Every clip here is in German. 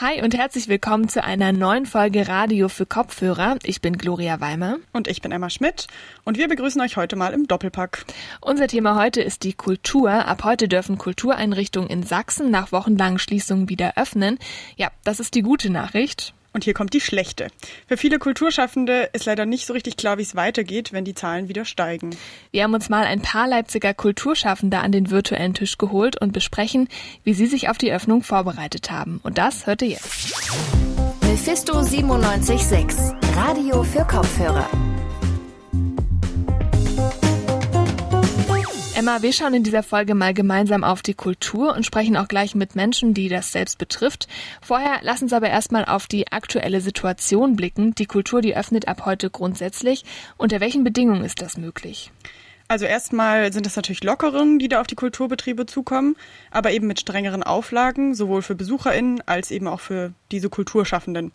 Hi und herzlich willkommen zu einer neuen Folge Radio für Kopfhörer. Ich bin Gloria Weimer. Und ich bin Emma Schmidt. Und wir begrüßen euch heute mal im Doppelpack. Unser Thema heute ist die Kultur. Ab heute dürfen Kultureinrichtungen in Sachsen nach wochenlangen Schließungen wieder öffnen. Ja, das ist die gute Nachricht. Und hier kommt die schlechte. Für viele Kulturschaffende ist leider nicht so richtig klar, wie es weitergeht, wenn die Zahlen wieder steigen. Wir haben uns mal ein paar Leipziger Kulturschaffende an den virtuellen Tisch geholt und besprechen, wie sie sich auf die Öffnung vorbereitet haben. Und das hört ihr jetzt. Mephisto 976, Radio für Kopfhörer. Emma, wir schauen in dieser Folge mal gemeinsam auf die Kultur und sprechen auch gleich mit Menschen, die das selbst betrifft. Vorher lassen uns aber erstmal auf die aktuelle Situation blicken. Die Kultur, die öffnet ab heute grundsätzlich. Unter welchen Bedingungen ist das möglich? Also erstmal sind es natürlich Lockerungen, die da auf die Kulturbetriebe zukommen, aber eben mit strengeren Auflagen, sowohl für BesucherInnen als eben auch für diese Kulturschaffenden.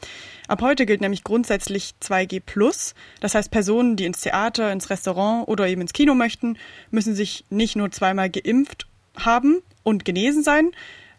Ab heute gilt nämlich grundsätzlich 2G+. Das heißt, Personen, die ins Theater, ins Restaurant oder eben ins Kino möchten, müssen sich nicht nur zweimal geimpft haben und genesen sein,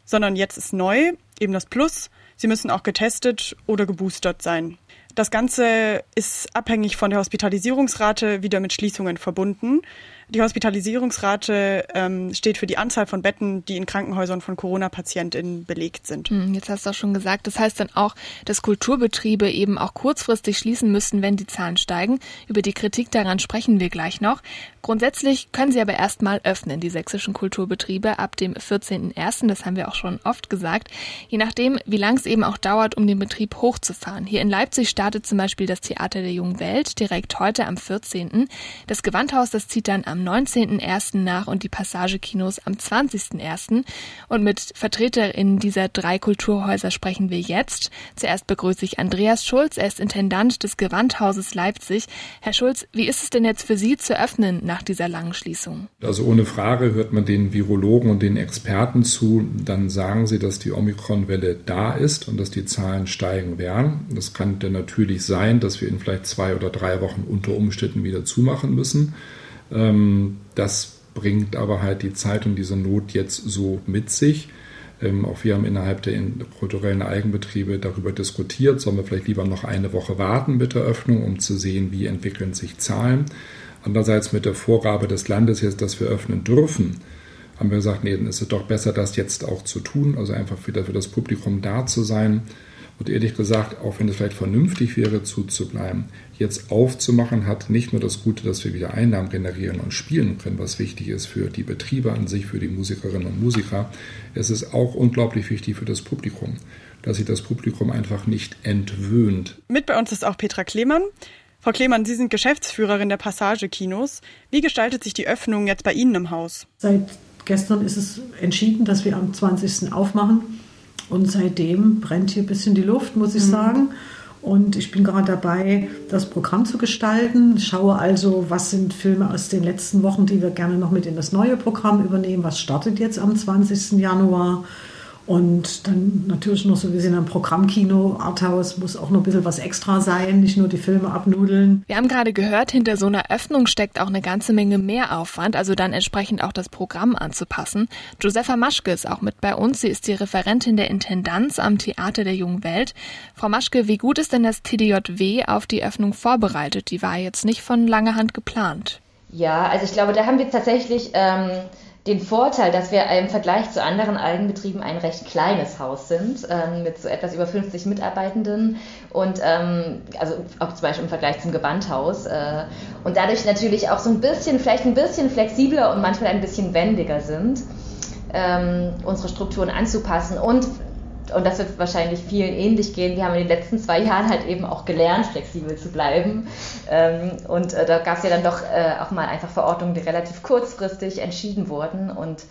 sondern jetzt ist neu, eben das Plus, sie müssen auch getestet oder geboostert sein. Das Ganze ist abhängig von der Hospitalisierungsrate wieder mit Schließungen verbunden. Die Hospitalisierungsrate ähm, steht für die Anzahl von Betten, die in Krankenhäusern von Corona-PatientInnen belegt sind. Hm, jetzt hast du auch schon gesagt, das heißt dann auch, dass Kulturbetriebe eben auch kurzfristig schließen müssen, wenn die Zahlen steigen. Über die Kritik daran sprechen wir gleich noch. Grundsätzlich können sie aber erstmal öffnen, die sächsischen Kulturbetriebe, ab dem 14.01., das haben wir auch schon oft gesagt, je nachdem, wie lang es eben auch dauert, um den Betrieb hochzufahren. Hier in Leipzig startet zum Beispiel das Theater der Jungen Welt direkt heute am 14. Das Gewandhaus, das zieht dann am am 19.01. nach und die Passagekinos am 20.01. Und mit VertreterInnen dieser drei Kulturhäuser sprechen wir jetzt. Zuerst begrüße ich Andreas Schulz, er ist Intendant des Gewandhauses Leipzig. Herr Schulz, wie ist es denn jetzt für Sie zu öffnen nach dieser langen Schließung? Also ohne Frage hört man den Virologen und den Experten zu, dann sagen sie, dass die Omikron-Welle da ist und dass die Zahlen steigen werden. Das kann dann natürlich sein, dass wir in vielleicht zwei oder drei Wochen unter Umständen wieder zumachen müssen. Ähm, das bringt aber halt die Zeit und diese Not jetzt so mit sich. Ähm, auch wir haben innerhalb der kulturellen Eigenbetriebe darüber diskutiert, sollen wir vielleicht lieber noch eine Woche warten mit der Öffnung, um zu sehen, wie entwickeln sich Zahlen. Andererseits mit der Vorgabe des Landes jetzt, dass wir öffnen dürfen, haben wir gesagt, nee, dann ist es doch besser, das jetzt auch zu tun, also einfach wieder für das Publikum da zu sein. Und ehrlich gesagt, auch wenn es vielleicht vernünftig wäre, zuzubleiben, jetzt aufzumachen, hat nicht nur das Gute, dass wir wieder Einnahmen generieren und spielen können, was wichtig ist für die Betriebe an sich, für die Musikerinnen und Musiker. Es ist auch unglaublich wichtig für das Publikum, dass sich das Publikum einfach nicht entwöhnt. Mit bei uns ist auch Petra Klemann. Frau Klemann, Sie sind Geschäftsführerin der Passage-Kinos. Wie gestaltet sich die Öffnung jetzt bei Ihnen im Haus? Seit gestern ist es entschieden, dass wir am 20. aufmachen. Und seitdem brennt hier ein bisschen die Luft, muss ich mhm. sagen. Und ich bin gerade dabei, das Programm zu gestalten. Schaue also, was sind Filme aus den letzten Wochen, die wir gerne noch mit in das neue Programm übernehmen. Was startet jetzt am 20. Januar? Und dann natürlich noch so, wir sind ein Programmkino, Arthouse muss auch noch ein bisschen was extra sein, nicht nur die Filme abnudeln. Wir haben gerade gehört, hinter so einer Öffnung steckt auch eine ganze Menge Mehraufwand, also dann entsprechend auch das Programm anzupassen. Josefa Maschke ist auch mit bei uns. Sie ist die Referentin der Intendanz am Theater der Jungen Welt. Frau Maschke, wie gut ist denn das TDJW auf die Öffnung vorbereitet? Die war jetzt nicht von langer Hand geplant. Ja, also ich glaube, da haben wir tatsächlich ähm, den Vorteil, dass wir im Vergleich zu anderen Eigenbetrieben ein recht kleines Haus sind, ähm, mit so etwas über 50 Mitarbeitenden und ähm, also auch zum Beispiel im Vergleich zum Gewandhaus äh, und dadurch natürlich auch so ein bisschen, vielleicht ein bisschen flexibler und manchmal ein bisschen wendiger sind, ähm, unsere Strukturen anzupassen und und das wird wahrscheinlich vielen ähnlich gehen. Wir haben in den letzten zwei Jahren halt eben auch gelernt, flexibel zu bleiben. Ähm, und äh, da gab es ja dann doch äh, auch mal einfach Verordnungen, die relativ kurzfristig entschieden wurden. Und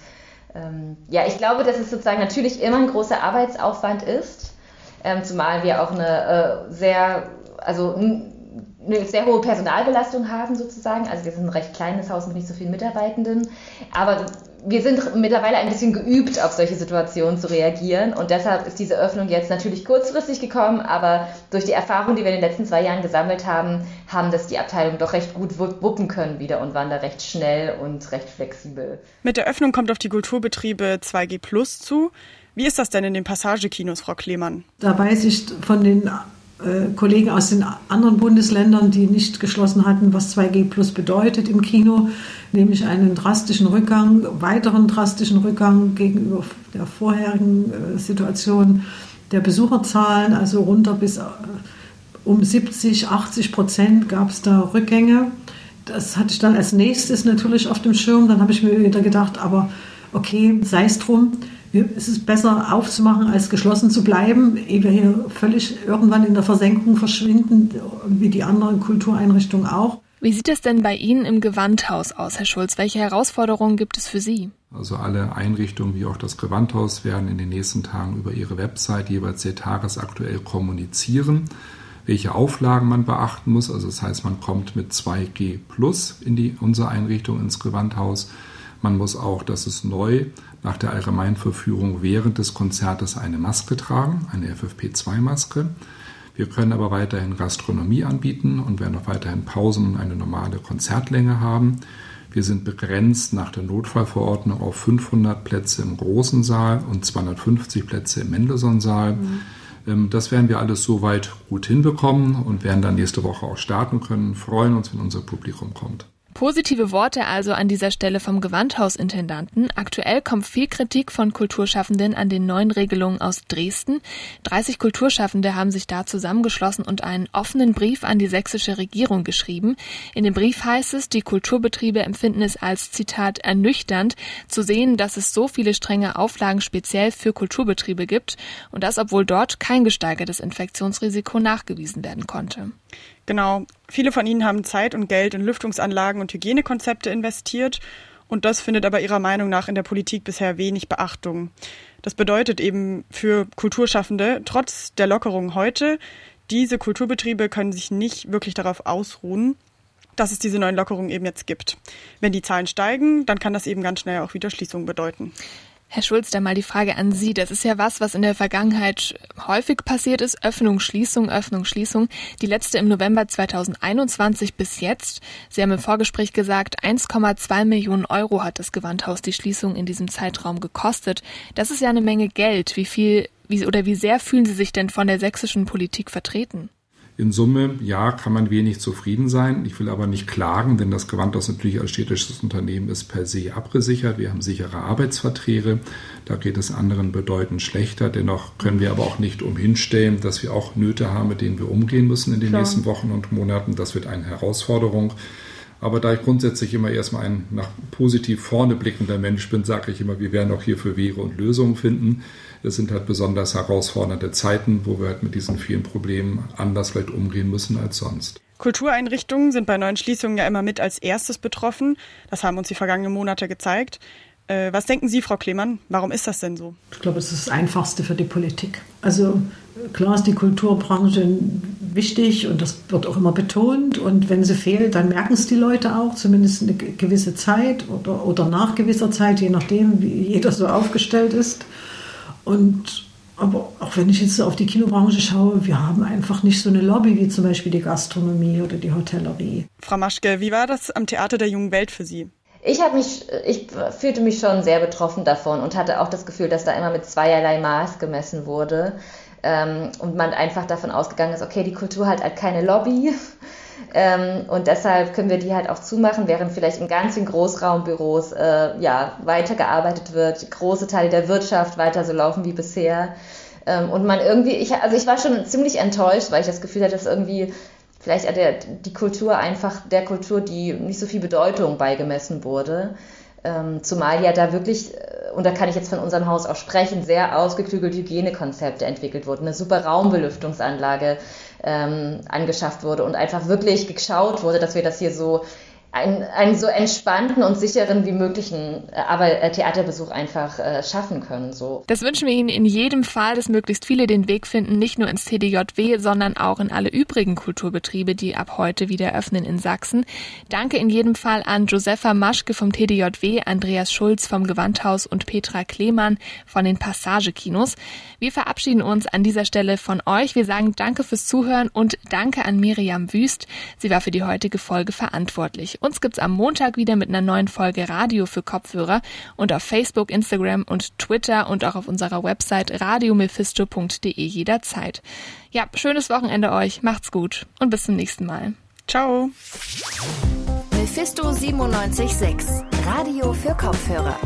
ähm, ja, ich glaube, dass es sozusagen natürlich immer ein großer Arbeitsaufwand ist, ähm, zumal wir auch eine äh, sehr, also eine sehr hohe Personalbelastung haben sozusagen. Also wir sind ein recht kleines Haus mit nicht so vielen Mitarbeitenden. Aber wir sind mittlerweile ein bisschen geübt, auf solche Situationen zu reagieren. Und deshalb ist diese Öffnung jetzt natürlich kurzfristig gekommen, aber durch die Erfahrung, die wir in den letzten zwei Jahren gesammelt haben, haben das die Abteilung doch recht gut wuppen können wieder und waren da recht schnell und recht flexibel. Mit der Öffnung kommt auf die Kulturbetriebe 2G Plus zu. Wie ist das denn in den Passagekinos, Frau Klemann? Da weiß ich von den Kollegen aus den anderen Bundesländern, die nicht geschlossen hatten, was 2G Plus bedeutet im Kino, nämlich einen drastischen Rückgang, weiteren drastischen Rückgang gegenüber der vorherigen äh, Situation der Besucherzahlen, also runter bis äh, um 70, 80 Prozent gab es da Rückgänge. Das hatte ich dann als nächstes natürlich auf dem Schirm. Dann habe ich mir wieder gedacht, aber okay, sei es drum es ist besser aufzumachen, als geschlossen zu bleiben, ehe wir hier völlig irgendwann in der Versenkung verschwinden, wie die anderen Kultureinrichtungen auch. Wie sieht es denn bei Ihnen im Gewandhaus aus, Herr Schulz? Welche Herausforderungen gibt es für Sie? Also alle Einrichtungen wie auch das Gewandhaus werden in den nächsten Tagen über ihre Website jeweils sehr tagesaktuell kommunizieren, welche Auflagen man beachten muss. Also das heißt, man kommt mit 2G plus in die, unsere Einrichtung ins Gewandhaus. Man muss auch, das ist neu, nach der Allgemeinverführung während des Konzertes eine Maske tragen, eine FFP2-Maske. Wir können aber weiterhin Gastronomie anbieten und werden auch weiterhin Pausen und eine normale Konzertlänge haben. Wir sind begrenzt nach der Notfallverordnung auf 500 Plätze im großen Saal und 250 Plätze im Mendelssohn-Saal. Mhm. Das werden wir alles soweit gut hinbekommen und werden dann nächste Woche auch starten können. Freuen uns, wenn unser Publikum kommt. Positive Worte also an dieser Stelle vom Gewandhausintendanten. Aktuell kommt viel Kritik von Kulturschaffenden an den neuen Regelungen aus Dresden. 30 Kulturschaffende haben sich da zusammengeschlossen und einen offenen Brief an die sächsische Regierung geschrieben. In dem Brief heißt es, die Kulturbetriebe empfinden es als Zitat ernüchternd zu sehen, dass es so viele strenge Auflagen speziell für Kulturbetriebe gibt und das obwohl dort kein gesteigertes Infektionsrisiko nachgewiesen werden konnte. Genau. Viele von ihnen haben Zeit und Geld in Lüftungsanlagen und Hygienekonzepte investiert. Und das findet aber ihrer Meinung nach in der Politik bisher wenig Beachtung. Das bedeutet eben für Kulturschaffende, trotz der Lockerung heute, diese Kulturbetriebe können sich nicht wirklich darauf ausruhen, dass es diese neuen Lockerungen eben jetzt gibt. Wenn die Zahlen steigen, dann kann das eben ganz schnell auch wieder Schließungen bedeuten. Herr Schulz, da mal die Frage an Sie. Das ist ja was, was in der Vergangenheit häufig passiert ist. Öffnung, Schließung, Öffnung, Schließung. Die letzte im November 2021 bis jetzt. Sie haben im Vorgespräch gesagt, 1,2 Millionen Euro hat das Gewandhaus die Schließung in diesem Zeitraum gekostet. Das ist ja eine Menge Geld. Wie viel, wie, oder wie sehr fühlen Sie sich denn von der sächsischen Politik vertreten? In Summe, ja, kann man wenig zufrieden sein. Ich will aber nicht klagen, denn das Gewandhaus natürlich als städtisches Unternehmen ist per se abgesichert. Wir haben sichere Arbeitsverträge. Da geht es anderen bedeutend schlechter. Dennoch können wir aber auch nicht umhinstellen, dass wir auch Nöte haben, mit denen wir umgehen müssen in den Klar. nächsten Wochen und Monaten. Das wird eine Herausforderung. Aber da ich grundsätzlich immer erstmal ein nach positiv vorne blickender Mensch bin, sage ich immer, wir werden auch hier für Wege und Lösungen finden. Es sind halt besonders herausfordernde Zeiten, wo wir halt mit diesen vielen Problemen anders vielleicht umgehen müssen als sonst. Kultureinrichtungen sind bei neuen Schließungen ja immer mit als erstes betroffen. Das haben uns die vergangenen Monate gezeigt. Äh, was denken Sie, Frau Klemann? Warum ist das denn so? Ich glaube, es ist das Einfachste für die Politik. Also klar ist die Kulturbranche wichtig und das wird auch immer betont. Und wenn sie fehlt, dann merken es die Leute auch, zumindest eine gewisse Zeit oder, oder nach gewisser Zeit, je nachdem, wie jeder so aufgestellt ist. Und aber auch wenn ich jetzt auf die Kinobranche schaue, wir haben einfach nicht so eine Lobby wie zum Beispiel die Gastronomie oder die Hotellerie. Frau Maschke, wie war das am Theater der jungen Welt für Sie? Ich habe mich, ich fühlte mich schon sehr betroffen davon und hatte auch das Gefühl, dass da immer mit zweierlei Maß gemessen wurde ähm, und man einfach davon ausgegangen ist, okay, die Kultur hat halt keine Lobby ähm, und deshalb können wir die halt auch zumachen, während vielleicht in ganzen Großraumbüros äh, ja, weitergearbeitet wird, große Teile der Wirtschaft weiter so laufen wie bisher. Ähm, und man irgendwie, ich, also ich war schon ziemlich enttäuscht, weil ich das Gefühl hatte, dass irgendwie vielleicht der, die Kultur einfach der Kultur, die nicht so viel Bedeutung beigemessen wurde. Ähm, zumal ja da wirklich, äh, und da kann ich jetzt von unserem Haus auch sprechen, sehr ausgeklügelte Hygienekonzepte entwickelt wurden. Eine super Raumbelüftungsanlage ähm, angeschafft wurde und einfach wirklich geschaut wurde, dass wir das hier so einen, einen so entspannten und sicheren wie möglichen äh, aber äh, Theaterbesuch einfach äh, schaffen können. So. Das wünschen wir Ihnen in jedem Fall, dass möglichst viele den Weg finden, nicht nur ins TDJW, sondern auch in alle übrigen Kulturbetriebe, die ab heute wieder öffnen in Sachsen. Danke in jedem Fall an Josefa Maschke vom TDJW, Andreas Schulz vom Gewandhaus und Petra Klemann von den Passagekinos. Wir verabschieden uns an dieser Stelle von euch. Wir sagen Danke fürs Zuhören und Danke an Miriam Wüst. Sie war für die heutige Folge verantwortlich. Uns gibt's am Montag wieder mit einer neuen Folge Radio für Kopfhörer und auf Facebook, Instagram und Twitter und auch auf unserer Website radiomephisto.de jederzeit. Ja, schönes Wochenende euch, macht's gut und bis zum nächsten Mal. Ciao. Mephisto 976, Radio für Kopfhörer.